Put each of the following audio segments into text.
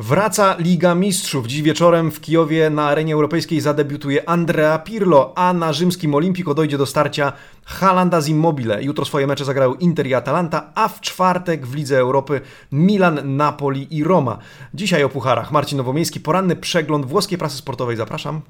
Wraca Liga Mistrzów. Dziś wieczorem w Kijowie na arenie europejskiej zadebiutuje Andrea Pirlo, a na rzymskim Olimpiku dojdzie do starcia Halanda z Immobile. Jutro swoje mecze zagrają Inter i Atalanta, a w czwartek w Lidze Europy Milan, Napoli i Roma. Dzisiaj o pucharach. Marcin Nowomiejski, poranny przegląd włoskiej prasy sportowej. Zapraszam.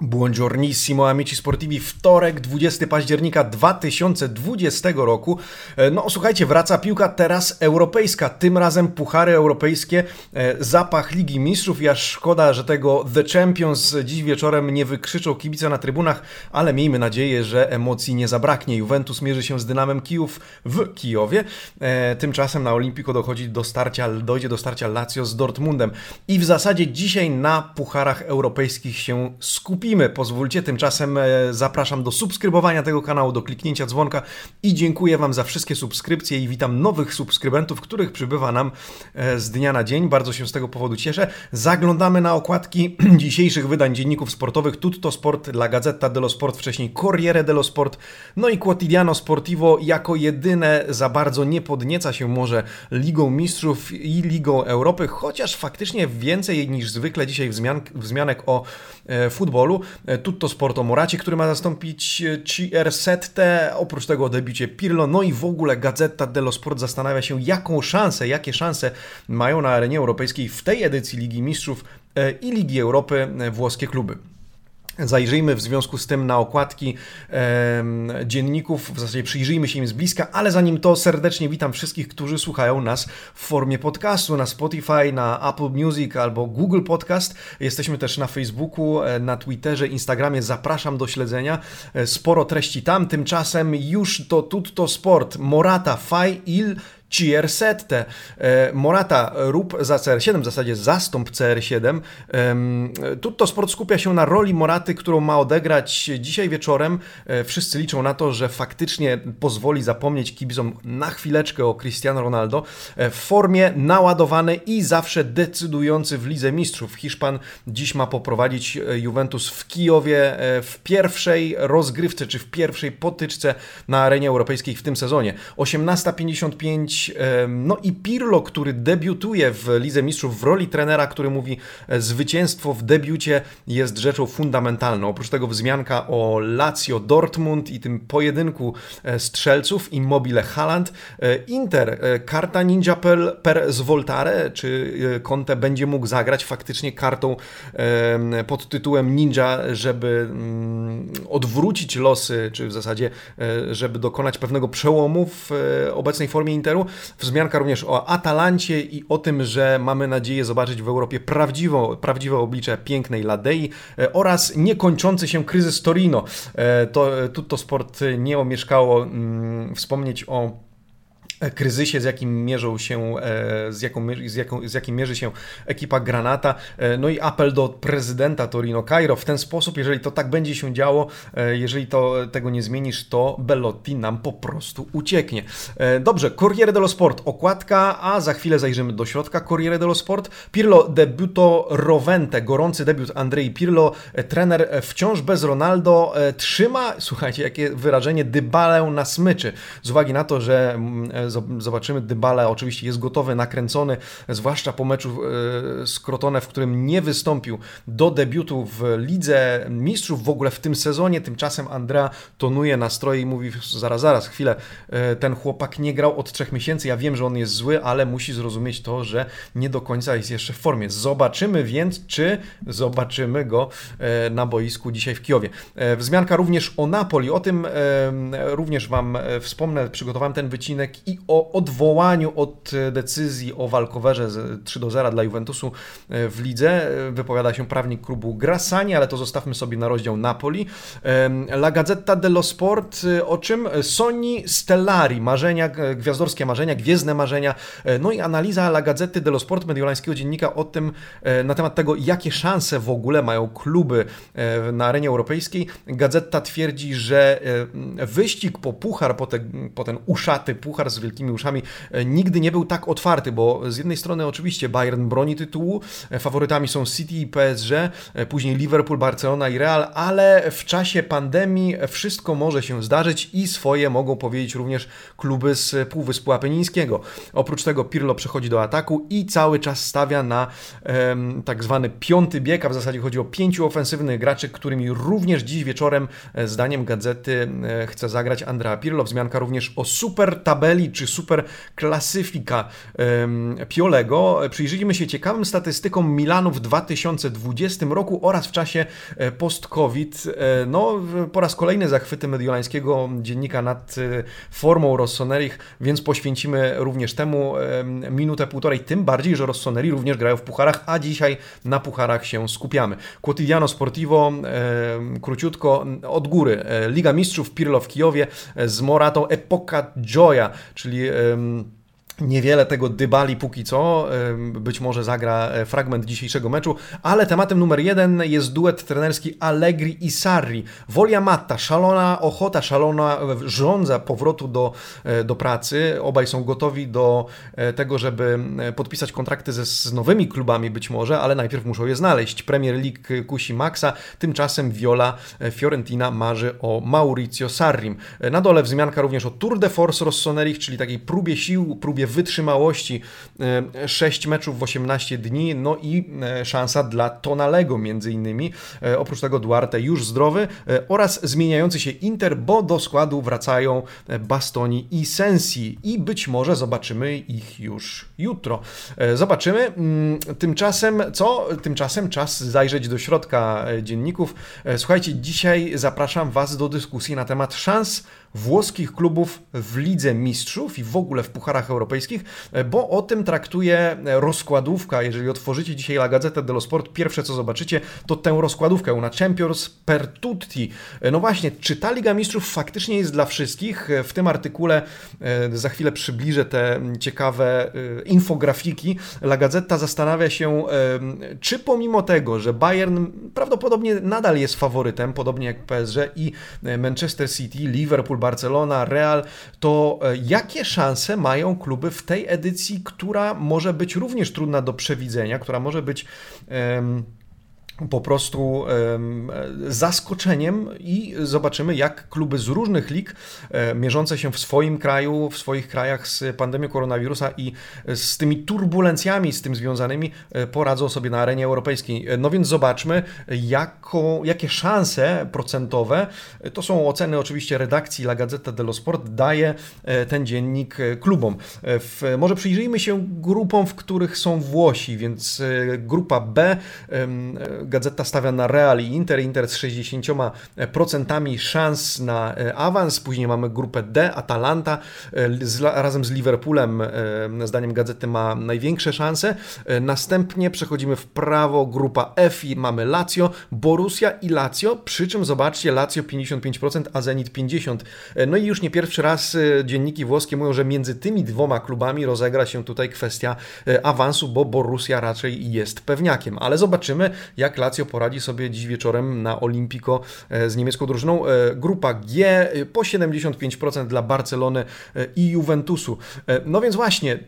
Buongiornissimo amici sportivi, wtorek 20 października 2020 roku. E, no słuchajcie, wraca piłka teraz europejska, tym razem puchary europejskie, e, zapach Ligi Mistrzów. Ja szkoda, że tego The Champions dziś wieczorem nie wykrzyczą kibice na trybunach, ale miejmy nadzieję, że emocji nie zabraknie. Juventus mierzy się z Dynamem Kijów w Kijowie. E, tymczasem na Olimpiku dochodzi do starcia, dojdzie do starcia Lazio z Dortmundem. I w zasadzie dzisiaj na pucharach europejskich się skupimy skupimy. Pozwólcie, tymczasem e, zapraszam do subskrybowania tego kanału, do kliknięcia dzwonka i dziękuję Wam za wszystkie subskrypcje i witam nowych subskrybentów, których przybywa nam e, z dnia na dzień. Bardzo się z tego powodu cieszę. Zaglądamy na okładki dzisiejszych wydań dzienników sportowych Tutto Sport, La Gazzetta dello Sport, wcześniej Corriere dello Sport, no i Quotidiano Sportivo jako jedyne za bardzo nie podnieca się może Ligą Mistrzów i Ligą Europy, chociaż faktycznie więcej niż zwykle dzisiaj wzmian wzmianek o e, futbolu. E, Tutto Sporto Moraci, który ma zastąpić e, CR7, oprócz tego o debiucie Pirlo, no i w ogóle Gazeta dello Sport zastanawia się, jaką szansę, jakie szanse mają na arenie europejskiej w tej edycji Ligi Mistrzów e, i Ligi Europy włoskie kluby. Zajrzyjmy w związku z tym na okładki e, dzienników, w zasadzie przyjrzyjmy się im z bliska, ale zanim to serdecznie witam wszystkich, którzy słuchają nas w formie podcastu na Spotify, na Apple Music albo Google Podcast. Jesteśmy też na Facebooku, e, na Twitterze, Instagramie. Zapraszam do śledzenia. E, sporo treści tam. Tymczasem już to tutto sport. Morata, Faj, Il CR7. E, Morata rób za CR7, w zasadzie zastąp CR7. Tutto Sport skupia się na roli Moraty, którą ma odegrać dzisiaj wieczorem. E, wszyscy liczą na to, że faktycznie pozwoli zapomnieć kibicom na chwileczkę o Cristiano Ronaldo. E, w formie naładowanej i zawsze decydujący w Lidze Mistrzów. Hiszpan dziś ma poprowadzić Juventus w Kijowie w pierwszej rozgrywce, czy w pierwszej potyczce na arenie europejskiej w tym sezonie. 18.55 no i Pirlo, który debiutuje w Lidze Mistrzów w roli trenera, który mówi e, zwycięstwo w debiucie jest rzeczą fundamentalną. Oprócz tego wzmianka o Lazio Dortmund i tym pojedynku e, strzelców Immobile Haaland. E, Inter, karta Ninja per, per Zvoltare, czy Conte będzie mógł zagrać faktycznie kartą pod tytułem Ninja, żeby mm, odwrócić losy, czy w zasadzie, żeby dokonać pewnego przełomu w obecnej formie Interu. Wzmianka również o Atalancie i o tym, że mamy nadzieję zobaczyć w Europie prawdziwą, prawdziwe oblicze pięknej Ladei e, oraz niekończący się kryzys Torino. E, to, to sport nie omieszkało mm, wspomnieć o kryzysie, z jakim mierzą się, e, z, jaką, z, jaką, z jakim mierzy się ekipa Granata. E, no i apel do prezydenta Torino Cairo. W ten sposób, jeżeli to tak będzie się działo, e, jeżeli to, tego nie zmienisz, to Bellotti nam po prostu ucieknie. Dobrze, Corriere dello Sport, okładka, a za chwilę zajrzymy do środka Corriere dello Sport. Pirlo debuto rovente, gorący debiut Andrei Pirlo, trener wciąż bez Ronaldo, trzyma, słuchajcie, jakie wyrażenie, dybalę na smyczy. Z uwagi na to, że mm, zobaczymy. Dybala oczywiście jest gotowy, nakręcony, zwłaszcza po meczu e, z Crotone, w którym nie wystąpił do debiutu w Lidze Mistrzów w ogóle w tym sezonie. Tymczasem Andrea tonuje nastroje i mówi zaraz, zaraz, chwilę, e, ten chłopak nie grał od trzech miesięcy, ja wiem, że on jest zły, ale musi zrozumieć to, że nie do końca jest jeszcze w formie. Zobaczymy więc, czy zobaczymy go e, na boisku dzisiaj w Kijowie. Wzmianka również o Napoli, o tym również Wam wspomnę, przygotowałem ten wycinek i o odwołaniu od e, decyzji o walkowerze 3 do 0 dla Juventusu e, w lidze wypowiada się prawnik klubu Grassani, ale to zostawmy sobie na rozdział Napoli. La Gazzetta dello Sport, e, o czym Soni Stellari, marzenia, gwiazdorskie marzenia, gwiezdne marzenia, no i analiza La Gazzety dello Sport, mediolańskiego dziennika o tym, na temat tego, jakie szanse w ogóle mają kluby na arenie europejskiej. Gazeta twierdzi, że wyścig po puchar, po, te, po ten uszaty puchar z wielkimi uszami, nigdy nie był tak otwarty, bo z jednej strony oczywiście Bayern broni tytułu, faworytami są City i PSG, później Liverpool, Barcelona i Real, ale w czasie pandemii wszystko może się zdarzyć i swoje mogą powiedzieć również kluby z Półwyspu Apenińskiego. Oprócz tego Pirlo przechodzi do ataku i cały czas stawia na um, tak zwany piąty bieg, a w zasadzie chodzi o pięciu ofensywnych graczy, którymi również dziś wieczorem, e, zdaniem gazety, e, chce zagrać Andrea Pirlo. Wzmianka również o super tabeli czy super klasyfika Piolego. Przyjrzyjmy się ciekawym statystykom Milanu w 2020 roku oraz w czasie e, post-COVID. No, po raz kolejny zachwyty mediolańskiego dziennika nad formą Rossonerich, więc poświęcimy również temu minutę, półtorej, tym bardziej, że Rossoneri również grają w pucharach, a dzisiaj na pucharach się skupiamy. Quotidiano Sportivo, króciutko, od góry. E, Liga Mistrzów Pirlo w Kijowie e, z Moratą Epoka Gioia, czyli actually ähm, Niewiele tego dybali póki co, być może zagra e, fragment dzisiejszego meczu, ale tematem numer jeden jest duet trenerski Allegri i Sarri. Wolia matta, szalona ochota, szalona żądza powrotu do, e, do pracy. Obaj są gotowi do e, tego, żeby podpisać kontrakty ze, z nowymi klubami być może, ale najpierw muszą je znaleźć. Premier League kusi Maxa, tymczasem Viola Fiorentina marzy o Maurizio Sarrim. Na dole wzmianka również o Tour de Force Rossonerich, czyli takiej próbie sił, próbie wytrzymałości 6 e, meczów w 18 dni, no i e, szansa dla Tonalego między innymi. E, oprócz tego Duarte już zdrowy oraz zmieniający się Inter, bo do składu wracają Bastoni i Sensi i być może zobaczymy ich już jutro. Zobaczymy. Mm, tymczasem co? Tymczasem czas zajrzeć do środka dzienników. Słuchajcie, dzisiaj zapraszam Was do dyskusji na temat szans włoskich klubów w Lidze Mistrzów i w ogóle w Pucharach Europejskich, bo o tym traktuje rozkładówka. Jeżeli otworzycie dzisiaj La Gazzetta dello Sport, pierwsze co zobaczycie to tę rozkładówkę na Champions per tutti. No właśnie, czy ta Liga Mistrzów faktycznie jest dla wszystkich? W tym artykule e, za chwilę przybliżę te ciekawe e, infografiki. La Gazzetta zastanawia się, e, czy pomimo tego, że Bayern prawdopodobnie nadal jest faworytem, podobnie jak PSG i Manchester City, Liverpool, Barcelona, Real, to e, jakie szanse mają kluby w tej edycji, która może być również trudna do przewidzenia, która może być. Um, po prostu zaskoczeniem i zobaczymy, jak kluby z różnych lig e, mierzące się w swoim kraju, w swoich krajach z pandemią koronawirusa i z tymi turbulencjami z tym związanymi e, poradzą sobie na arenie europejskiej. E, no więc zobaczmy, jako, jakie szanse procentowe, to są oceny oczywiście redakcji La Gazzetta dello Sport, daje ten dziennik klubom. W, może przyjrzyjmy się grupom, w których są Włosi, więc grupa B Gazeta stawia na Real i Inter. Inter z 60% szans na e, awans. Później mamy grupę D, Atalanta e, z, razem z Liverpoolem, e, zdaniem Gazety, ma największe szanse. Następnie przechodzimy w prawo, grupa F i mamy Lazio, Borussia i Lazio, przy czym zobaczcie, Lazio 55%, a Zenit 50%. No i już nie pierwszy raz dzienniki włoskie mówią, że między tymi dwoma klubami rozegra się tutaj kwestia awansu, bo Borussia raczej jest pewniakiem. Ale zobaczymy, jak Lazio poradzi sobie dziś wieczorem na Olimpico e, z niemiecką drużyną. E, grupa G e, po 75% dla Barcelony i Juventusu. No więc właśnie,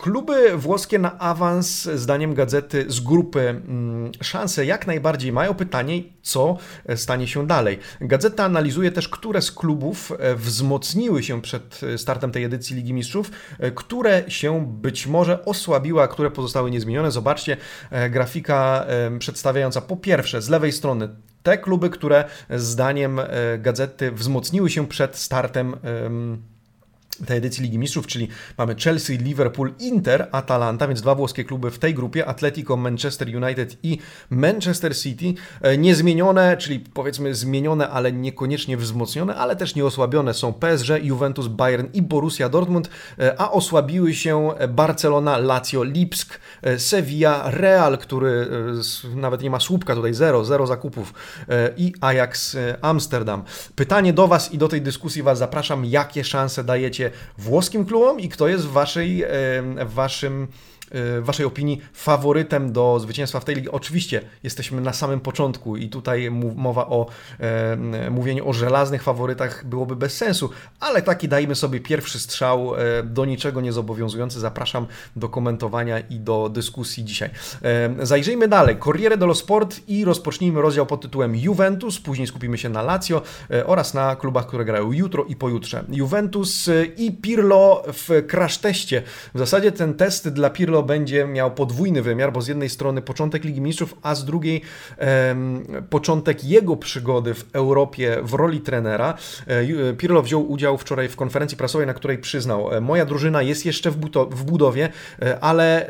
Kluby włoskie na awans, zdaniem gazety, z grupy mm, szanse jak najbardziej mają. Pytanie, co stanie się dalej. Gazeta analizuje też, które z klubów wzmocniły się przed startem tej edycji Ligi Mistrzów, które się być może osłabiły, a które pozostały niezmienione. Zobaczcie, grafika przedstawiająca po pierwsze z lewej strony te kluby, które zdaniem e, gazety wzmocniły się przed startem tej edycji Ligi Mistrzów, czyli mamy Chelsea, Liverpool, Inter, Atalanta, więc dwa włoskie kluby w tej grupie, Atletico, Manchester United i Manchester City, e, niezmienione, czyli powiedzmy zmienione, ale niekoniecznie wzmocnione, ale też nieosłabione są PSG, Juventus, Bayern i Borussia Dortmund, e, a osłabiły się Barcelona, Lazio, Lipsk, e, Sevilla, Real, który nawet nie ma słupka tutaj, zero, zero zakupów i Ajax Amsterdam. Pytanie do Was i do tej dyskusji Was zapraszam, jakie szanse dajecie włoskim klubom i kto jest w, waszej, w waszym w Waszej opinii faworytem do zwycięstwa w tej ligi? Oczywiście jesteśmy na samym początku i tutaj mowa o e, mówieniu o żelaznych faworytach byłoby bez sensu, ale taki dajmy sobie pierwszy strzał, e, do niczego niezobowiązujący. Zapraszam do komentowania i do dyskusji dzisiaj. E, zajrzyjmy dalej. Corriere dello Sport i rozpocznijmy rozdział pod tytułem Juventus, później skupimy się na Lazio e, oraz na klubach, które grają jutro i pojutrze. Juventus e, i Pirlo w crash teście. W zasadzie ten test dla Pirlo będzie miał podwójny wymiar, bo z jednej strony początek Ligi Mistrzów, a z drugiej początek jego przygody w Europie w roli trenera. E, Pirlo wziął udział wczoraj w konferencji prasowej, na której przyznał, e, moja drużyna jest jeszcze w budowie, e, ale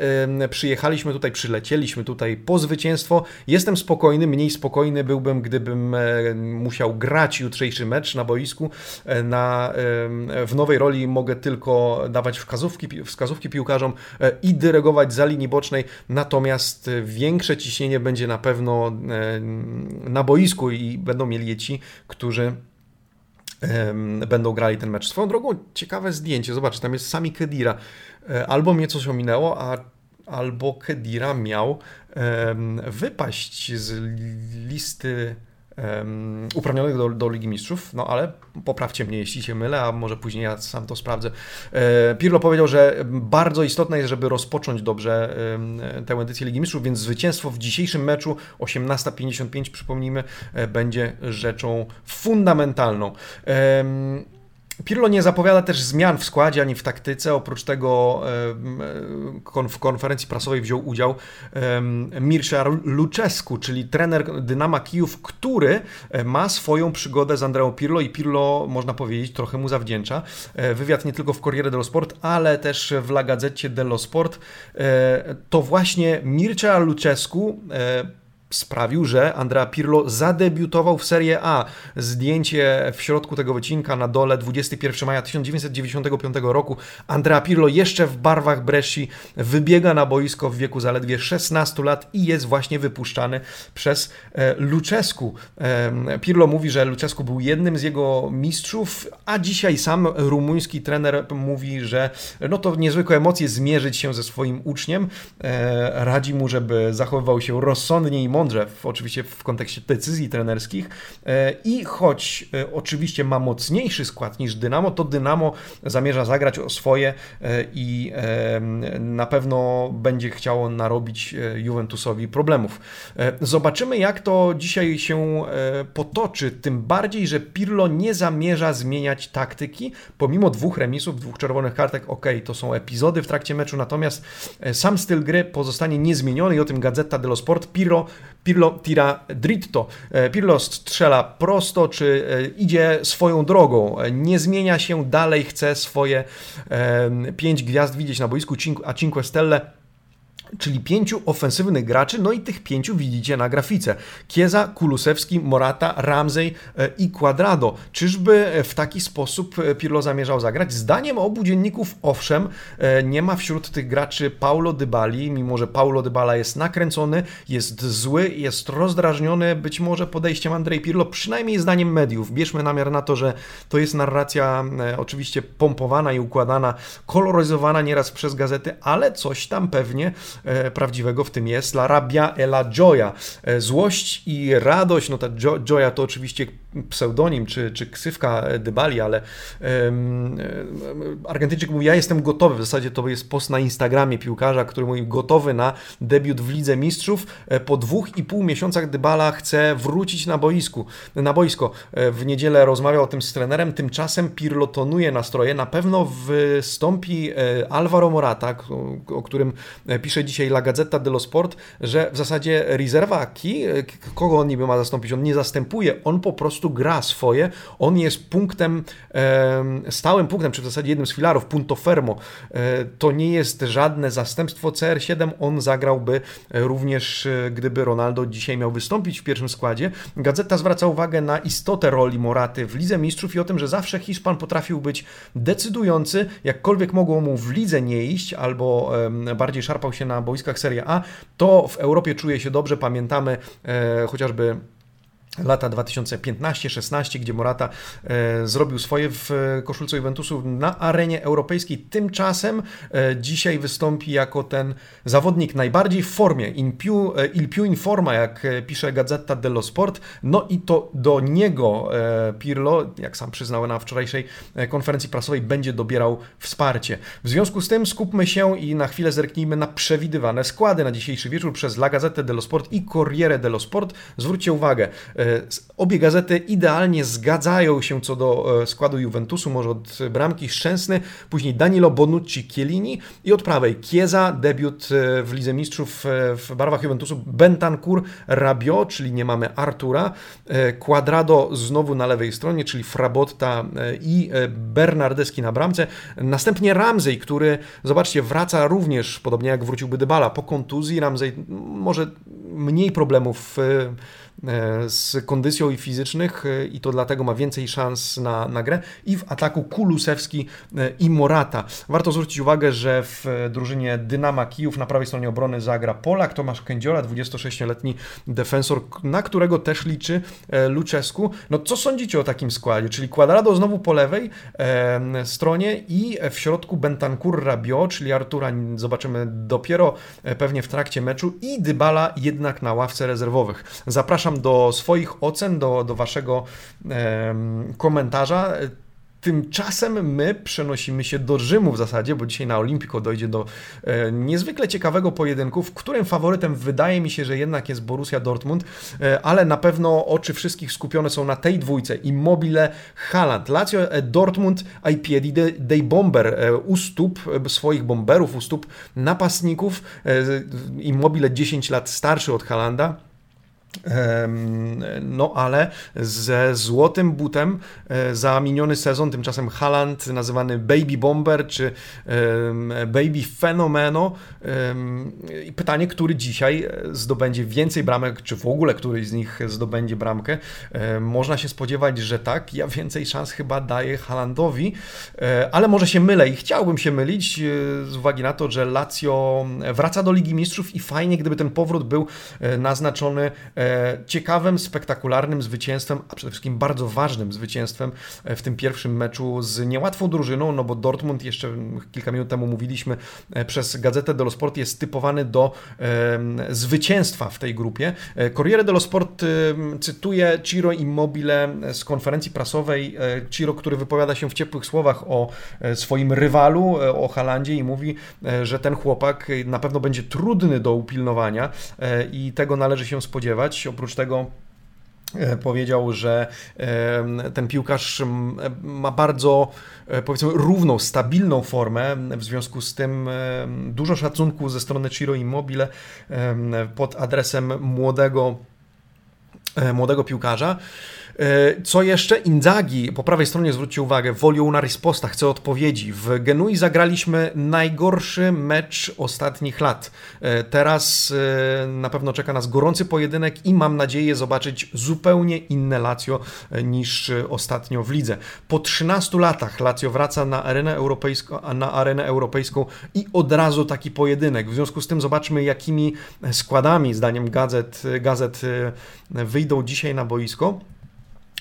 przyjechaliśmy tutaj, przylecieliśmy tutaj po zwycięstwo. Jestem spokojny, mniej spokojny byłbym, gdybym musiał grać jutrzejszy mecz na boisku. Na, w nowej roli mogę tylko dawać wskazówki, wskazówki piłkarzom i dyrygować za linii bocznej, natomiast większe ciśnienie będzie na pewno na boisku i będą mieli je ci, którzy będą grali ten mecz. Swoją drogą, ciekawe zdjęcie, zobacz, tam jest sami Kedira. E, albo mnie coś ominęło, a albo Kedira miał wypaść z listy um, uprawnionych do, do Ligi Mistrzów, no ale poprawcie mnie, jeśli się mylę, a może później ja sam to sprawdzę. E, Pirlo powiedział, że bardzo istotne jest, żeby rozpocząć dobrze tę edycję Ligi Mistrzów, więc zwycięstwo w dzisiejszym meczu 18.55, przypomnijmy, e, będzie rzeczą fundamentalną. E, Pirlo nie zapowiada też zmian w składzie ani w taktyce. Oprócz tego w konferencji prasowej wziął udział Mircea Lucescu, czyli trener Dynama Kijów, który e, ma swoją przygodę z Andreą Pirlo i Pirlo, można powiedzieć, trochę mu zawdzięcza. E, wywiad nie tylko w Corriere dello Sport, ale też w La Gazzecie dello Sport. E, to właśnie Mircea Lucescu sprawił, że Andrea Pirlo zadebiutował w Serie A. Zdjęcie w środku tego wycinka na dole 21 maja 1995 roku. Andrea Pirlo jeszcze w barwach Bresci wybiega na boisko w wieku zaledwie 16 lat i jest właśnie wypuszczany przez e, Lucescu. Pirlo mówi, że Lucescu był jednym z jego mistrzów, a dzisiaj sam rumuński trener mówi, że no to niezwykłe emocje zmierzyć się ze swoim uczniem. E, radzi mu, żeby zachowywał się rozsądnie i mądrze, w, oczywiście w kontekście decyzji trenerskich. E, I choć e, oczywiście ma mocniejszy skład niż Dynamo, to Dynamo zamierza zagrać o swoje e, i na pewno będzie chciało narobić Juventusowi problemów. Zobaczymy, jak to dzisiaj się potoczy, tym bardziej, że Pirlo nie zamierza zmieniać taktyki, pomimo dwóch remisów, dwóch czerwonych kartek, ok, to są epizody w trakcie meczu, natomiast sam styl gry pozostanie niezmieniony i o tym Gazeta dello Sport. Pirlo Pirlo tira dritto. E, Pirlo strzela prosto, czy e, idzie swoją drogą. E, nie zmienia się, dalej chce swoje pięć gwiazd widzieć na boisku, a Cinque Stelle czyli pięciu ofensywnych graczy, no i tych pięciu widzicie na grafice. Kieza, Kulusewski, Morata, Ramsey e, i Quadrado. Czyżby w taki sposób e, Pirlo zamierzał zagrać? Zdaniem obu dzienników, owszem, e, nie ma wśród tych graczy Paulo Dybali, mimo że Paulo Dybala jest nakręcony, jest zły, jest rozdrażniony być może podejściem Andrzej Pirlo, przynajmniej zdaniem mediów. Bierzmy namiar na to, że to jest narracja oczywiście pompowana i układana, koloryzowana nieraz przez gazety, ale coś tam pewnie E, prawdziwego w tym jest. La rabbia e la gioia. E, złość i radość, no ta gioia to oczywiście pseudonim czy, czy ksywka Dybali, ale um, Argentyńczyk mówi, ja jestem gotowy, w zasadzie to jest post na Instagramie piłkarza, który mówi gotowy na debiut w Lidze Mistrzów. Po dwóch i pół miesiącach Dybala chce wrócić na boisku, na boisko. W niedzielę rozmawiał o tym z trenerem, tymczasem Pirlo tonuje nastroje, na pewno wystąpi Alvaro Morata, o którym pisze dzisiaj La Gazzetta dello Sport, że w zasadzie Riservaki, kogo on niby ma zastąpić, on nie zastępuje, on po prostu gra swoje, on jest punktem, stałym punktem, czy w zasadzie jednym z filarów, punto fermo. E, to nie jest żadne zastępstwo CR7, on zagrałby również, e, gdyby Ronaldo dzisiaj miał wystąpić w pierwszym składzie. Gazeta zwraca uwagę na istotę roli Moraty w Lidze Mistrzów i o tym, że zawsze Hiszpan potrafił być decydujący, jakkolwiek mogło mu w lidze nie iść, albo bardziej szarpał się na boiskach Serie A, to w Europie czuje się dobrze. Pamiętamy e, chociażby lata 2015-16, gdzie Morata e, zrobił swoje w e, koszulce Juventusu na arenie europejskiej. Tymczasem e, dzisiaj wystąpi jako ten zawodnik najbardziej w formie, in più, e, il più in forma, jak e, pisze Gazeta dello Sport. No i to do niego e, Pirlo, jak sam przyznał na wczorajszej konferencji prasowej, będzie dobierał wsparcie. W związku z tym skupmy się i na chwilę zerknijmy na przewidywane składy na dzisiejszy wieczór przez La Gazzetta dello Sport i Corriere dello Sport. Zwróćcie uwagę, obie gazety idealnie zgadzają się co do e, składu Juventusu, może od bramki Szczęsny, później Danilo Bonucci Chiellini i od prawej Chiesa, debiut e, w Lidze Mistrzów w barwach Juventusu, Bentancur, Rabiot, czyli nie mamy Artura, Quadrado znowu na lewej stronie, czyli Frabotta i Bernardeski na bramce, następnie Ramsey, który, zobaczcie, wraca również, podobnie jak wróciłby Dybala, po kontuzji, Ramsey może mniej problemów E, z kondycją i fizycznych e, i to dlatego ma więcej szans na, na grę i w ataku Kulusewski e, i Morata. Warto zwrócić uwagę, że w drużynie Dynama Kijów na prawej stronie obrony zagra Polak Tomasz Kędziora, 26-letni defensor, na którego też liczy Luczesku. No co sądzicie o takim składzie? Czyli Quadrado znowu po lewej e, stronie i w środku Bentancur Rabio, czyli Artura zobaczymy dopiero pewnie w trakcie meczu i Dybala jednak na ławce rezerwowych. Zapraszam do swoich ocen, do, do Waszego komentarza. Tymczasem my przenosimy się do Rzymu w zasadzie, bo dzisiaj na Olimpico dojdzie do e, niezwykle ciekawego pojedynku, w którym faworytem wydaje mi się, że jednak jest Borussia Dortmund, e, ale na pewno oczy wszystkich skupione są na tej dwójce. Immobile, Haaland. Lazio e, Dortmund ai piedi dei bomber e, u stóp e, swoich bomberów, u stóp napastników. E, Immobile 10 lat starszy od Haalanda no ale ze złotym butem e, za miniony sezon, tymczasem Haaland nazywany Baby Bomber czy Baby Fenomeno. I pytanie, który dzisiaj zdobędzie więcej bramek, czy w ogóle któryś z nich zdobędzie bramkę. Można się spodziewać, że tak. Ja więcej szans chyba daję Haalandowi, e, ale może się mylę i chciałbym się mylić e, z uwagi na to, że Lazio wraca do Ligi Mistrzów i fajnie, gdyby ten powrót był naznaczony E, ciekawym, spektakularnym zwycięstwem, a przede wszystkim bardzo ważnym zwycięstwem e, w tym pierwszym meczu z niełatwą drużyną, no bo Dortmund jeszcze kilka minut temu mówiliśmy e, przez Gazetę dello Sport jest typowany do zwycięstwa w tej grupie. Corriere dello Sport cytuje Ciro Immobile z konferencji prasowej. Ciro, który wypowiada się w ciepłych słowach o swoim rywalu, o Halandzie i mówi, że ten chłopak na pewno będzie trudny do upilnowania i tego należy się spodziewać oprócz tego e, powiedział, że e, ten piłkarz ma bardzo e, powiedzmy równą, stabilną formę, w związku z tym dużo szacunku ze strony Ciro Immobile pod adresem młodego młodego piłkarza. E, co jeszcze? Inzaghi, po prawej stronie zwróćcie uwagę, wolią na risposta, chcę odpowiedzi. W Genui zagraliśmy najgorszy mecz ostatnich lat. E, teraz e, na pewno czeka nas gorący pojedynek i mam nadzieję zobaczyć zupełnie inne Lazio niż ostatnio w lidze. Po 13 latach Lazio wraca na arenę europejską, na arenę europejską i od razu taki pojedynek. W związku z tym zobaczmy, jakimi składami, zdaniem gazet, gazet wyjdą dzisiaj na boisko.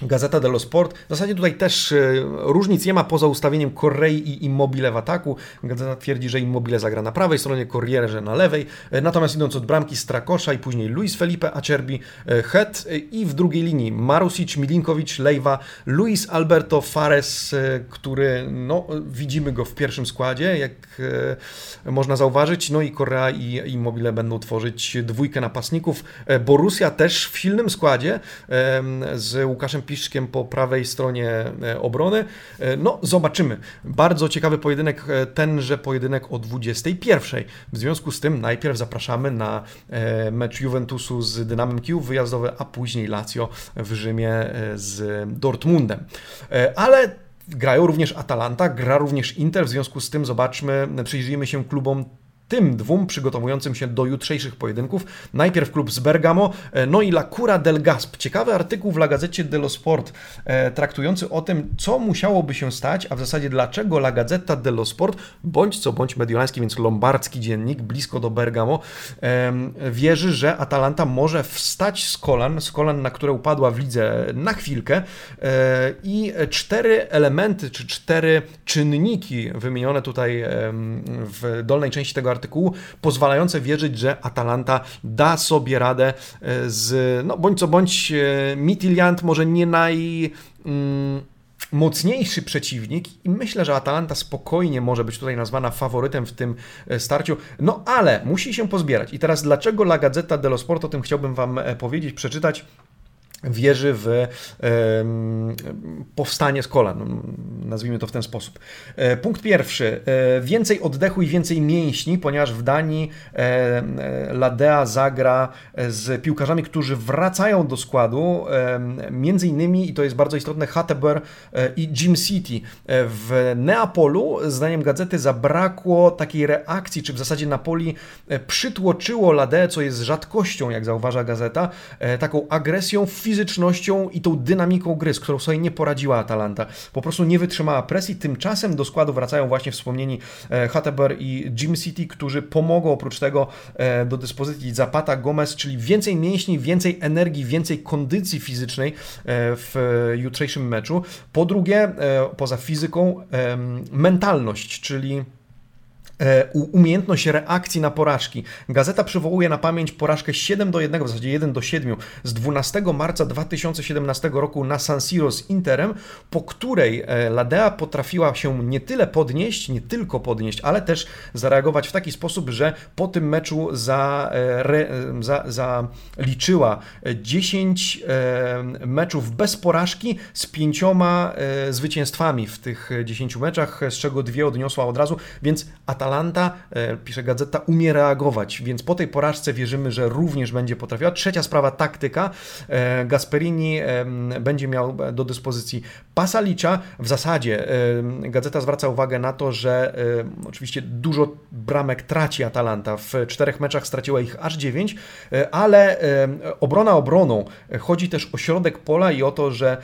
Gazeta dello Sport. W zasadzie tutaj też e, różnic nie ma poza ustawieniem Correi i Immobile w ataku. Gazeta twierdzi, że Immobile zagra na prawej stronie, Corriere, że na lewej. E, natomiast idąc od bramki Strakosza i później Luis Felipe Acerbi e, Het i w drugiej linii Marusic, Milinkowicz, Lejwa, Luis Alberto Fares, który no, widzimy go w pierwszym składzie, jak można zauważyć. No i Correa i Immobile będą tworzyć dwójkę napastników. Borussia też w silnym składzie z Łukaszem Piszkiem po prawej stronie e, obrony. E, no, zobaczymy. Bardzo ciekawy pojedynek, e, tenże pojedynek o 21. W związku z tym najpierw zapraszamy na mecz Juventusu z Dynamem Kijów wyjazdowy, a później Lazio w Rzymie z Dortmundem. Ale grają również Atalanta, gra również Inter, w związku z tym zobaczmy, przyjrzyjmy się klubom tym dwóm przygotowującym się do jutrzejszych pojedynków. Najpierw klub z Bergamo, no i La Cura del Gasp. Ciekawy artykuł w La Gazzetta dello Sport traktujący o tym, co musiałoby się stać, a w zasadzie dlaczego La Gazzetta dello Sport, bądź co bądź mediolański, więc lombardzki dziennik, blisko do Bergamo, wierzy, że Atalanta może wstać z kolan, z kolan, na które upadła w lidze na chwilkę i cztery elementy, czy cztery czynniki wymienione tutaj w dolnej części tego artykułu, pozwalające wierzyć, że Atalanta da sobie radę e, z, no bądź co bądź, e, Mitiliant może nie naj... Mm, mocniejszy przeciwnik i myślę, że Atalanta spokojnie może być tutaj nazwana faworytem w tym e, starciu. No ale musi się pozbierać. I teraz dlaczego La Gazzetta dello Sport, o tym chciałbym Wam powiedzieć, przeczytać wierzy w powstanie z kolan, nazwijmy to w ten sposób. E, punkt pierwszy. E, więcej oddechu i więcej mięśni, ponieważ w Danii e, Ladea zagra z piłkarzami, którzy wracają do składu, między innymi, i to jest bardzo istotne, Hatteber i Jim City. W Neapolu, zdaniem gazety, zabrakło takiej reakcji, czy w zasadzie Napoli przytłoczyło Ladeę, co jest rzadkością, jak zauważa gazeta, taką agresją fizyczną, fizycznością i tą dynamiką gry, z którą sobie nie poradziła Atalanta. Po prostu nie wytrzymała presji. Tymczasem do składu wracają właśnie wspomnieni e, Hatteber i Jim City, którzy pomogą oprócz tego e, do dyspozycji Zapata, Gomez, czyli więcej mięśni, więcej energii, więcej kondycji fizycznej e, w jutrzejszym meczu. Po drugie, poza fizyką, mentalność, czyli umiejętność reakcji na porażki. Gazeta przywołuje na pamięć porażkę 7 do 1, w zasadzie 1 do 7 z 12 marca 2017 roku na San Siro z Interem, po której e, Ladea potrafiła się nie tyle podnieść, nie tylko podnieść, ale też zareagować w taki sposób, że po tym meczu za, e, za, zaliczyła 10 meczów bez porażki z pięcioma zwycięstwami w tych 10 meczach, z czego dwie odniosła od razu, więc Atalanta Atalanta, e, pisze gazeta, umie reagować, więc po tej porażce wierzymy, że również będzie potrafiła. Trzecia sprawa, taktyka. E, Gasperini będzie miał do dyspozycji Pasalicza. W zasadzie gazeta zwraca uwagę na to, że oczywiście dużo bramek traci Atalanta. W czterech meczach straciła ich aż dziewięć, e, ale obrona obroną. Chodzi też o środek pola i o to, że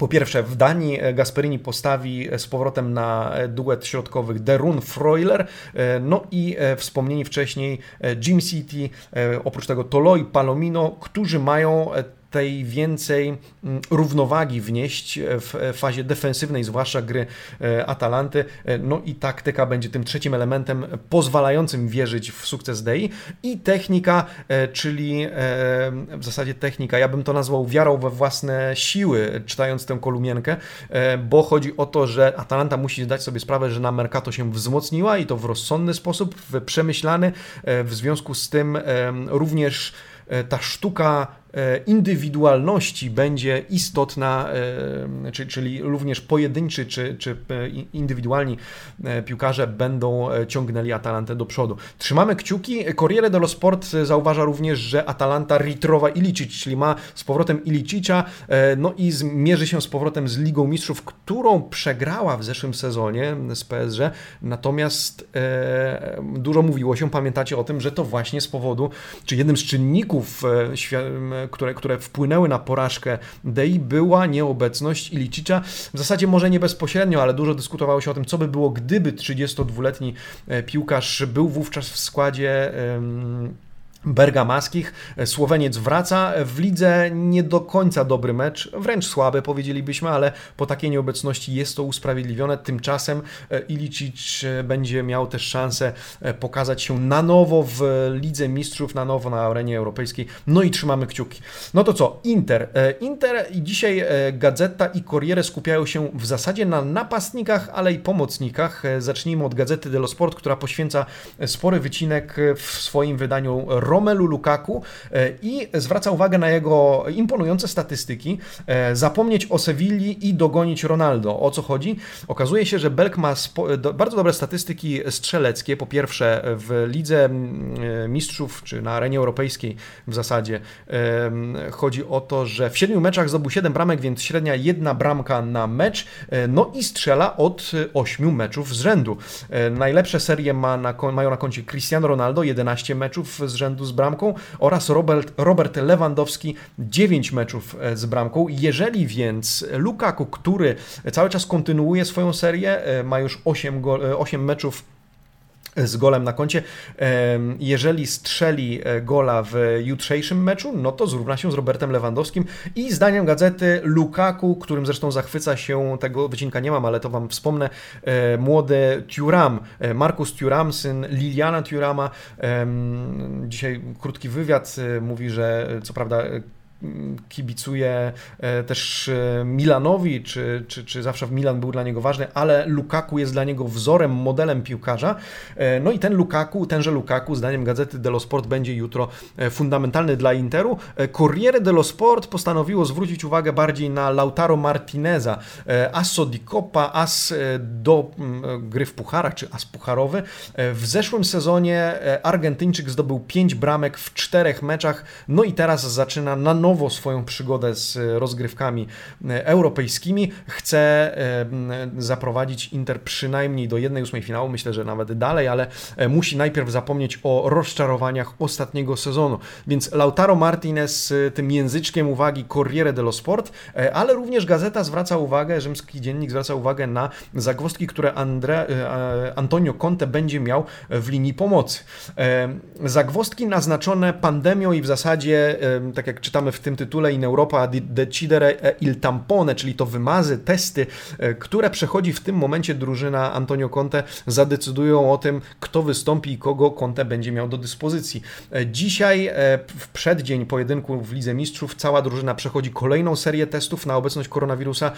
po pierwsze, w Danii e, Gasperini postawi e, z powrotem na e, duet środkowych Derun Freuler, no i wspomnieni wcześniej Jim City, oprócz tego Tolo i Palomino, którzy mają tej więcej mm, równowagi wnieść w fazie defensywnej, zwłaszcza gry e, Atalanty. E, no i taktyka będzie tym trzecim elementem pozwalającym wierzyć w sukces Dei i technika, e, czyli w zasadzie technika, ja bym to nazwał wiarą we własne siły, czytając tę kolumienkę, bo chodzi o to, że Atalanta musi zdać sobie sprawę, że na Mercato się wzmocniła i to w rozsądny sposób, w przemyślany, w związku z tym również ta sztuka E, indywidualności będzie istotna, e, czyli również pojedynczy czy, czy e, indywidualni piłkarze będą ciągnęli Atalantę do przodu. Trzymamy kciuki. Corriere dello Sport zauważa również, że Atalanta ritrowa Ilicic, czyli ma z powrotem Ilicicza, no i zmierzy się z powrotem z Ligą Mistrzów, którą przegrała w zeszłym sezonie z PSG, natomiast dużo mówiło się, pamiętacie o tym, że to właśnie z powodu, czy jednym z czynników które, które wpłynęły na porażkę Dei, była nieobecność Ilicicza. W zasadzie może nie bezpośrednio, ale dużo dyskutowało się o tym, co by było, gdyby 32-letni e, piłkarz był wówczas w składzie bergamaskich. Słoweniec wraca w lidze nie do końca dobry mecz, wręcz słaby powiedzielibyśmy, ale po takiej nieobecności jest to usprawiedliwione. Tymczasem e, Ilicic e, będzie miał też szansę e, pokazać się na nowo w Lidze Mistrzów, na nowo na arenie europejskiej. No i trzymamy kciuki. No to co? Inter. Inter i dzisiaj Gazeta i Corriere skupiają się w zasadzie na napastnikach, ale i pomocnikach. Zacznijmy od Gazety dello Sport, która poświęca spory wycinek w swoim wydaniu Romelu Lukaku i zwraca uwagę na jego imponujące statystyki, zapomnieć o Sewilli i dogonić Ronaldo. O co chodzi? Okazuje się, że Belk ma bardzo dobre statystyki strzeleckie. Po pierwsze w Lidze Mistrzów, czy na arenie europejskiej w zasadzie, chodzi o to, że w siedmiu meczach zdobył 7 bramek, więc średnia jedna bramka na mecz, no i strzela od 8 meczów z rzędu. Najlepsze serie ma na, mają na koncie Cristiano Ronaldo, 11 meczów z rzędu z bramką oraz Robert, Robert Lewandowski, 9 meczów z bramką. Jeżeli więc Lukaku, który cały czas kontynuuje swoją serię, ma już 8, 8 meczów z golem na koncie. Jeżeli strzeli e, gola w jutrzejszym meczu, no to zrówna się z Robertem Lewandowskim i zdaniem gazety Lukaku, którym zresztą zachwyca się, tego wycinka nie mam, ale to Wam wspomnę, e, młody Thuram, e, Markus Thuram, syn Liliana Thurama. Dzisiaj krótki wywiad mówi, że co prawda kibicuje e, też e, Milanowi, czy, czy, czy zawsze w Milan był dla niego ważny, ale Lukaku jest dla niego wzorem, modelem piłkarza. E, no i ten Lukaku, tenże Lukaku, zdaniem gazety dello Sport, będzie jutro fundamentalny dla Interu. Corriere dello Sport postanowiło zwrócić uwagę bardziej na Lautaro Martineza, asso di Coppa, as do gry w pucharach, czy as pucharowy. W zeszłym sezonie Argentyńczyk zdobył 5 bramek w czterech meczach, no i teraz zaczyna na nowo nowo swoją przygodę z rozgrywkami e, europejskimi. Chce e, zaprowadzić Inter przynajmniej do jednej ósmej finału, myślę, że nawet dalej, ale e, musi najpierw zapomnieć o rozczarowaniach ostatniego sezonu. Więc Lautaro Martinez tym języczkiem uwagi Corriere dello Sport, ale również gazeta zwraca uwagę, rzymski dziennik zwraca uwagę na zagwozdki, które Andre, Antonio Conte będzie miał w linii pomocy. Zagwozdki naznaczone pandemią i w zasadzie, tak jak czytamy w w tym tytule in Europa decidere il tampone, czyli to wymazy, testy, e, które przechodzi w tym momencie drużyna Antonio Conte, zadecydują o tym, kto wystąpi i kogo Conte będzie miał do dyspozycji. E, dzisiaj, e, w przeddzień pojedynku w Lidze Mistrzów, cała drużyna przechodzi kolejną serię testów na obecność koronawirusa.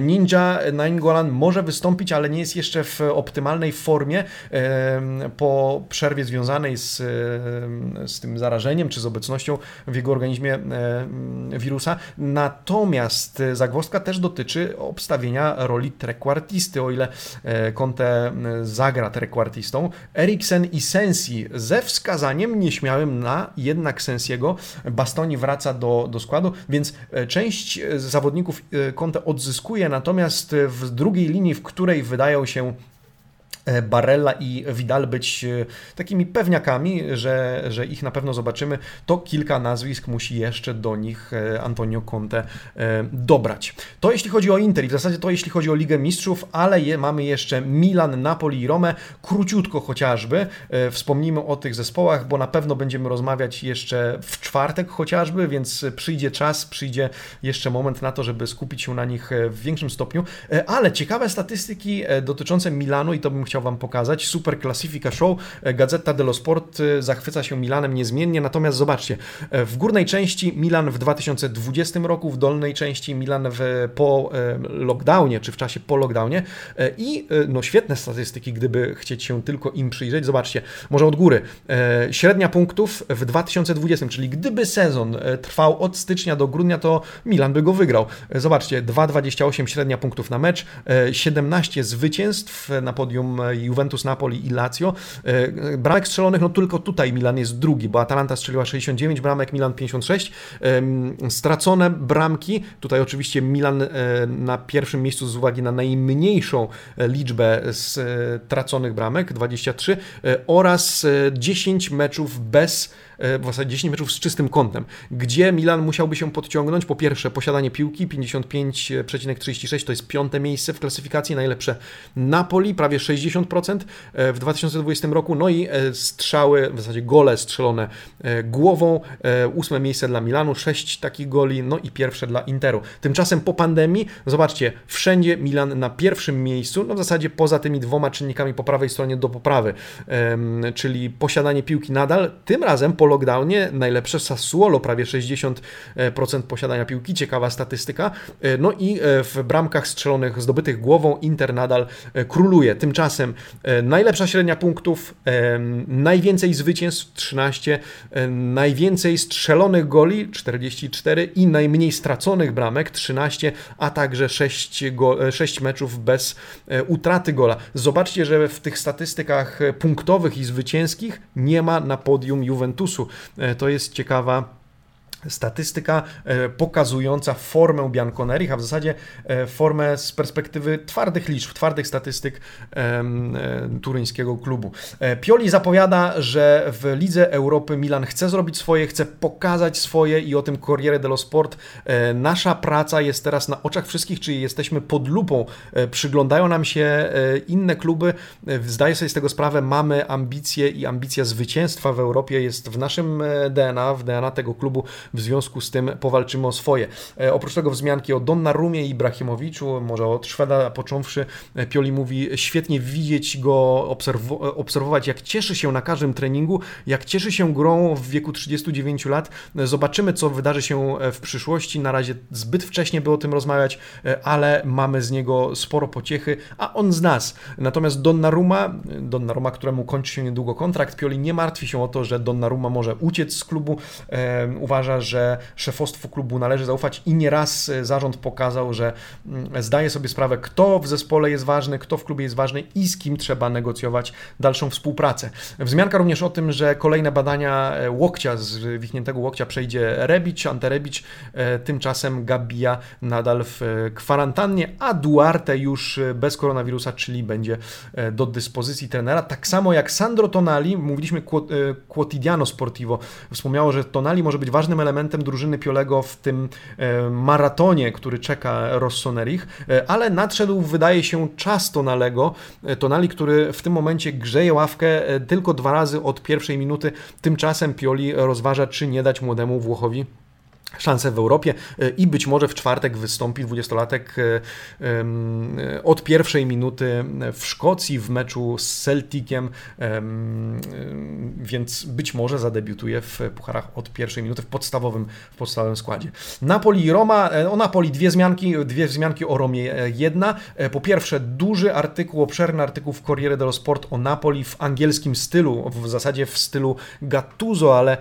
Ninja Nainggolan może wystąpić, ale nie jest jeszcze w optymalnej formie po przerwie związanej z, z tym zarażeniem, czy z obecnością w jego organizmie wirusa. Natomiast zagwozdka też dotyczy obstawienia roli trekwartisty, o ile e, Conte zagra trekwartistą. Eriksen i Sensi ze wskazaniem nieśmiałym na jednak Sensiego. Bastoni wraca do, do składu, więc e, część zawodników e, Conte odzyskuje, natomiast w drugiej linii, w której wydają się E, Barella i Vidal być e, takimi pewniakami, że, że ich na pewno zobaczymy, to kilka nazwisk musi jeszcze do nich e, Antonio Conte dobrać. To jeśli chodzi o Inter i w zasadzie to jeśli chodzi o Ligę Mistrzów, ale je, mamy jeszcze Milan, Napoli i Romę, króciutko chociażby. Wspomnijmy o tych zespołach, bo na pewno będziemy rozmawiać jeszcze w czwartek chociażby, więc przyjdzie czas, przyjdzie jeszcze moment na to, żeby skupić się na nich w większym stopniu. Ale ciekawe statystyki dotyczące Milanu i to bym chciał chciał Wam pokazać. Super Classifica Show. E, Gazeta dello Sport e, zachwyca się Milanem niezmiennie, natomiast zobaczcie, e, w górnej części Milan w 2020 roku, w dolnej części Milan w, po lockdownie, czy w czasie po lockdownie i no świetne statystyki, gdyby chcieć się tylko im przyjrzeć. Zobaczcie, może od góry. Średnia punktów w 2020, czyli gdyby sezon trwał od stycznia do grudnia, to Milan by go wygrał. Zobaczcie, 2,28 średnia punktów na mecz, 17 zwycięstw na podium Juventus, Napoli i Lazio. E, bramek strzelonych, no tylko tutaj Milan jest drugi, bo Atalanta strzeliła 69 bramek, Milan 56. Stracone bramki, tutaj oczywiście Milan e, na pierwszym miejscu z uwagi na najmniejszą e, liczbę straconych bramek, 23, oraz 10 meczów bez w zasadzie 10 meczów z czystym kątem, gdzie Milan musiałby się podciągnąć. Po pierwsze, posiadanie piłki 55,36 to jest piąte miejsce w klasyfikacji, najlepsze Napoli, prawie 60% e, w 2020 roku, no i e, strzały, w zasadzie gole strzelone głową, ósme miejsce dla Milanu, sześć takich goli, no i pierwsze dla Interu. Tymczasem po pandemii, zobaczcie, wszędzie Milan na pierwszym miejscu, no w zasadzie poza tymi dwoma czynnikami po prawej stronie do poprawy, czyli posiadanie piłki nadal, tym razem po lockdownie najlepsze Sassuolo, prawie 60% posiadania piłki, ciekawa statystyka. E, no i e, w bramkach strzelonych, zdobytych głową Inter nadal e, króluje. Tymczasem najlepsza średnia punktów, najwięcej zwycięstw 13, najwięcej strzelonych goli 44 i najmniej straconych bramek 13, a także 6, go, 6 meczów bez utraty gola. Zobaczcie, że w tych statystykach punktowych i zwycięskich nie ma na podium Juventusu. To jest ciekawa statystyka e, pokazująca formę Bianconerich, a w zasadzie e, formę z perspektywy twardych liczb, twardych statystyk e, turyńskiego klubu. Pioli zapowiada, że w Lidze Europy Milan chce zrobić swoje, chce pokazać swoje i o tym Corriere dello Sport. Nasza praca jest teraz na oczach wszystkich, czyli jesteśmy pod lupą, przyglądają nam się inne kluby, zdaję sobie z tego sprawę, mamy ambicje i ambicja zwycięstwa w Europie jest w naszym DNA, w DNA tego klubu w związku z tym powalczymy o swoje. E, oprócz tego wzmianki o Donnarumie i Ibrahimowiczu, może od Szweda począwszy, e, Pioli mówi, świetnie widzieć go, obserw obserwować, jak cieszy się na każdym treningu, jak cieszy się grą w wieku 39 lat. E, zobaczymy, co wydarzy się w przyszłości. Na razie zbyt wcześnie by o tym rozmawiać, ale mamy z niego sporo pociechy, a on z nas. Natomiast Donnarumma, Donnarumma, któremu kończy się niedługo kontrakt, Pioli nie martwi się o to, że Donnarumma może uciec z klubu. Uważa, że szefostwu klubu należy zaufać i nieraz e, zarząd pokazał, że mm, zdaje sobie sprawę, kto w zespole jest ważny, kto w klubie jest ważny i z kim trzeba negocjować dalszą współpracę. Wzmianka również o tym, że kolejne badania e, łokcia, z wichniętego łokcia przejdzie Rebic, Ante Rebic, e, tymczasem Gabia nadal w kwarantannie, a Duarte już bez koronawirusa, czyli będzie do dyspozycji trenera. Tak samo jak Sandro Tonali, mówiliśmy quotidiano sportivo, wspomniało, że Tonali może być ważnym elementem elementem drużyny Piolego w tym e, maratonie, który czeka Rossonerich, e, ale nadszedł, wydaje się, czas Tonalego, e, Tonali, który w tym momencie grzeje ławkę tylko dwa razy od pierwszej minuty, tymczasem Pioli rozważa, czy nie dać młodemu Włochowi szansę w Europie e, i być może w czwartek wystąpi 20-latek e, od pierwszej minuty w Szkocji w meczu z Celticiem, więc być może zadebiutuje w pucharach od pierwszej minuty w podstawowym, w podstawowym składzie. Napoli i Roma, e, o Napoli dwie wzmianki, dwie wzmianki o Romie jedna. Po pierwsze duży artykuł, obszerny artykuł w Corriere dello Sport o Napoli w angielskim stylu, w zasadzie w stylu Gattuso, ale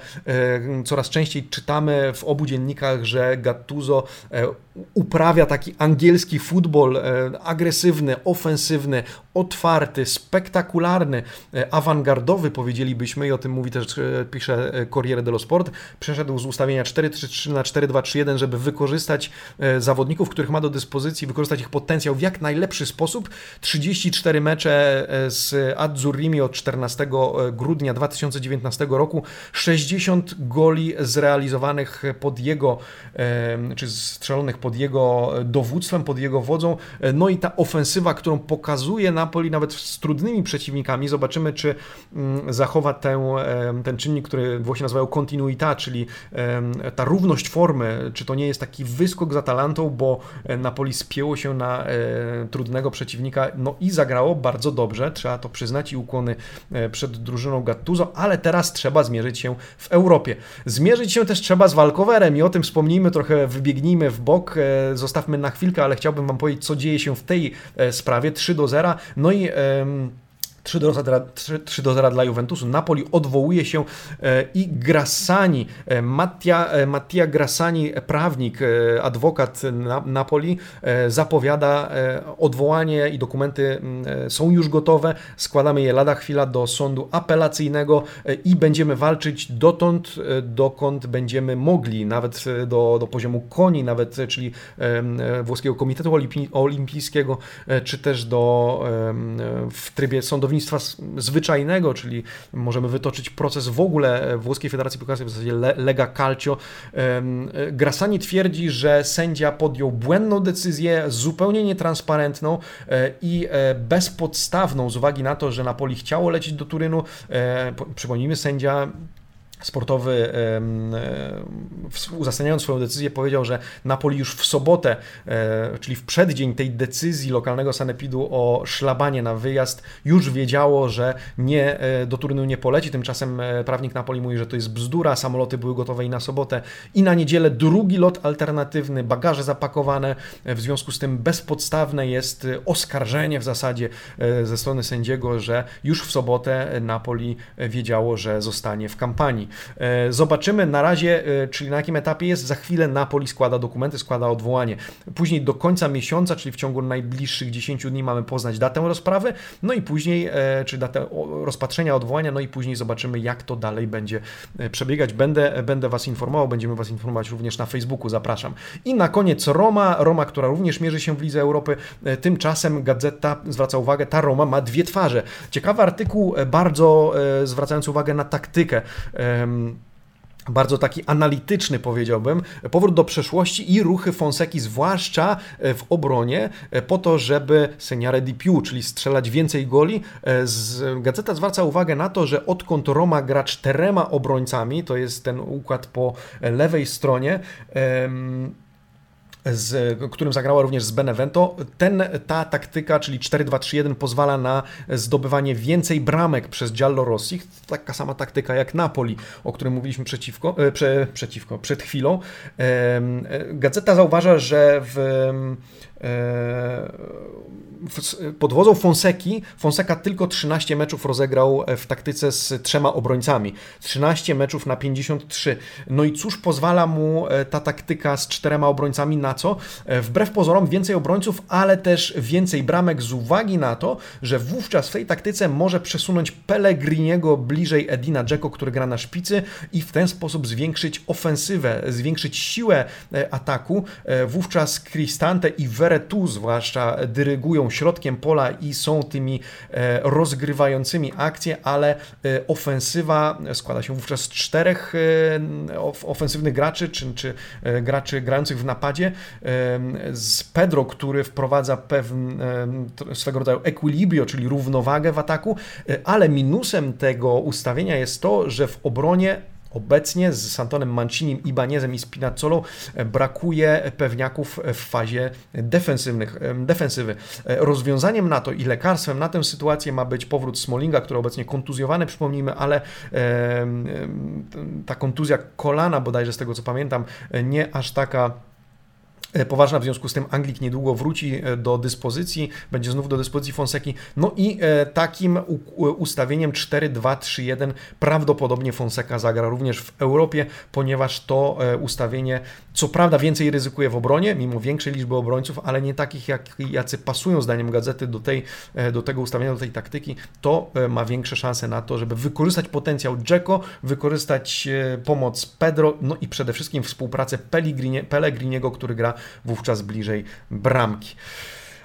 coraz częściej czytamy w obu dziennikach, że Gattuso e, uprawia taki angielski futbol e, agresywny, ofensywny, otwarty, spektakularny, e, awangardowy powiedzielibyśmy i o tym mówi też, pisze Corriere dello Sport. Przeszedł z ustawienia 4-3-3 na 4-2-3-1, żeby wykorzystać zawodników, których ma do dyspozycji, wykorzystać ich potencjał w jak najlepszy sposób. 34 mecze z Azzurrimi od 14 grudnia 2019 roku, 60 goli zrealizowanych pod jego czy strzelonych pod jego dowództwem, pod jego wodzą. E, no i ta ofensywa, którą pokazuje Napoli nawet z trudnymi przeciwnikami. Zobaczymy, czy mm, zachowa ten, ten czynnik, który Włosi nazywają continuità, czyli ta równość formy, czy to nie jest taki wyskok za Atalantą, bo e, Napoli spięło się na e, trudnego przeciwnika, no i zagrało bardzo dobrze, trzeba to przyznać i ukłony przed drużyną Gattuso, ale teraz trzeba zmierzyć się w Europie. Zmierzyć się też trzeba z Walkowerem i o tym wspomnijmy trochę, wybiegnijmy w bok, e, zostawmy na chwilkę, ale chciałbym Wam powiedzieć, co dzieje się w tej e, sprawie. 3 do 0. No i 3 do, 0, 3, do 0 dla Juventusu. Napoli odwołuje się e, i Grassani, e, Mattia, e, Mattia Grassani, prawnik, adwokat Napoli, zapowiada odwołanie i dokumenty są już gotowe. Składamy je lada chwila do sądu apelacyjnego i będziemy walczyć dotąd, dokąd będziemy mogli, nawet do, do poziomu koni, nawet, czyli włoskiego Komitetu Olimpijskiego, czy też do w trybie sądownictwa sądownictwa zwyczajnego, czyli możemy wytoczyć proces w ogóle włoskiej Federacji Piłkarskiej, w zasadzie Lega Calcio. Grassani twierdzi, że sędzia podjął błędną decyzję, zupełnie nietransparentną e, i e, bezpodstawną z uwagi na to, że Napoli chciało lecieć do Turynu. E, przypomnijmy, sędzia sportowy, uzasadniając swoją decyzję, powiedział, że Napoli już w sobotę, e, czyli w przeddzień tej decyzji lokalnego sanepidu o szlabanie na wyjazd, już wiedziało, że nie, e, do turnieju nie poleci. Tymczasem e, prawnik Napoli mówi, że to jest bzdura, samoloty były gotowe i na sobotę, i na niedzielę drugi lot alternatywny, bagaże zapakowane. W związku z tym bezpodstawne jest oskarżenie w zasadzie ze strony sędziego, że już w sobotę Napoli wiedziało, że zostanie w kampanii. E, zobaczymy na razie, e, czyli na jakim etapie jest. Za chwilę Napoli składa dokumenty, składa odwołanie. Później do końca miesiąca, czyli w ciągu najbliższych 10 dni mamy poznać datę rozprawy, no i później, e, czy datę rozpatrzenia odwołania, no i później zobaczymy, jak to dalej będzie przebiegać. Będę, będę Was informował, będziemy Was informować również na Facebooku, zapraszam. I na koniec Roma, Roma, która również mierzy się w Lidze Europy. Tymczasem Gazeta zwraca uwagę, ta Roma ma dwie twarze. Ciekawy artykuł, bardzo zwracający uwagę na taktykę bardzo taki analityczny, powiedziałbym, powrót do przeszłości i ruchy Fonseki, zwłaszcza e, w obronie, e, po to, żeby seniare di più, czyli strzelać więcej goli. E, gazeta zwraca uwagę na to, że odkąd Roma gra czterema obrońcami, to jest ten układ po lewej stronie, z którym zagrała również z Benevento. Ten, ta taktyka, czyli 4-2-3-1 pozwala na zdobywanie więcej bramek przez Giallo Rossi. Taka sama taktyka jak Napoli, o którym mówiliśmy przeciwko, e, prze, przeciwko przed chwilą. E, gazeta zauważa, że w e, pod wodzą Fonseki, Fonseca tylko 13 meczów rozegrał w taktyce z trzema obrońcami. 13 meczów na 53. No i cóż pozwala mu ta taktyka z czterema obrońcami na co? E, wbrew pozorom więcej obrońców, ale też więcej bramek z uwagi na to, że wówczas w tej taktyce może przesunąć Pellegriniego bliżej Edina Dzeko, który gra na szpicy i w ten sposób zwiększyć ofensywę, zwiększyć siłę e, ataku. E, wówczas Cristante i Veretu zwłaszcza dyrygują środkiem pola i są tymi rozgrywającymi akcje, ale ofensywa składa się wówczas z czterech ofensywnych graczy, czy, czy graczy grających w napadzie, z Pedro, który wprowadza pewien swego rodzaju equilibrio, czyli równowagę w ataku, e, ale minusem tego ustawienia jest to, że w obronie Obecnie z Santonem Mancinim, Ibanezem i Spinazzolą e, brakuje pewniaków w fazie defensywnych, defensywy. E, rozwiązaniem na to i lekarstwem na tę sytuację ma być powrót Smolinga, który obecnie kontuzjowany, przypomnijmy, ale ta kontuzja kolana bodajże z tego co pamiętam, nie aż taka E, poważna, w związku z tym Anglik niedługo wróci e, do dyspozycji, będzie znów do dyspozycji Fonseki. No i e, takim ustawieniem 4-2-3-1 prawdopodobnie Fonseca zagra również w Europie, ponieważ to ustawienie co prawda więcej ryzykuje w obronie, mimo większej liczby obrońców, ale nie takich, jak, jacy pasują zdaniem gazety do, tej, do tego ustawienia, do tej taktyki, to ma większe szanse na to, żeby wykorzystać potencjał Dzeko, wykorzystać pomoc Pedro, no i przede wszystkim współpracę Pellegriniego, który gra wówczas bliżej bramki.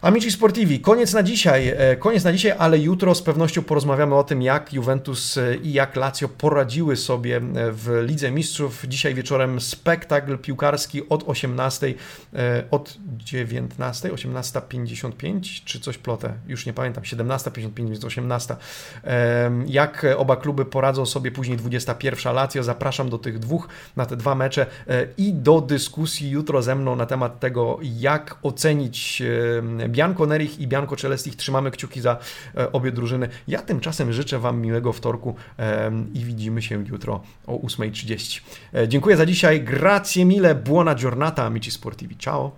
Amici Sportivi, koniec na dzisiaj, e, koniec na dzisiaj, ale jutro z pewnością porozmawiamy o tym, jak Juventus e, i jak Lazio poradziły sobie e, w Lidze Mistrzów. Dzisiaj wieczorem spektakl piłkarski od 18, od 19, 18.55, czy coś plotę, już nie pamiętam, 17.55, więc 18. Jak oba kluby poradzą sobie później 21 Lazio, zapraszam do tych dwóch, na te dwa mecze i do dyskusji jutro ze mną na temat tego, jak ocenić Bianco Nerich i Bianco Celestich trzymamy kciuki za e, obie drużyny. Ja tymczasem życzę Wam miłego wtorku i widzimy się jutro o 8.30. E, dziękuję za dzisiaj. Grazie mille, buona giornata, amici sportivi. Ciao!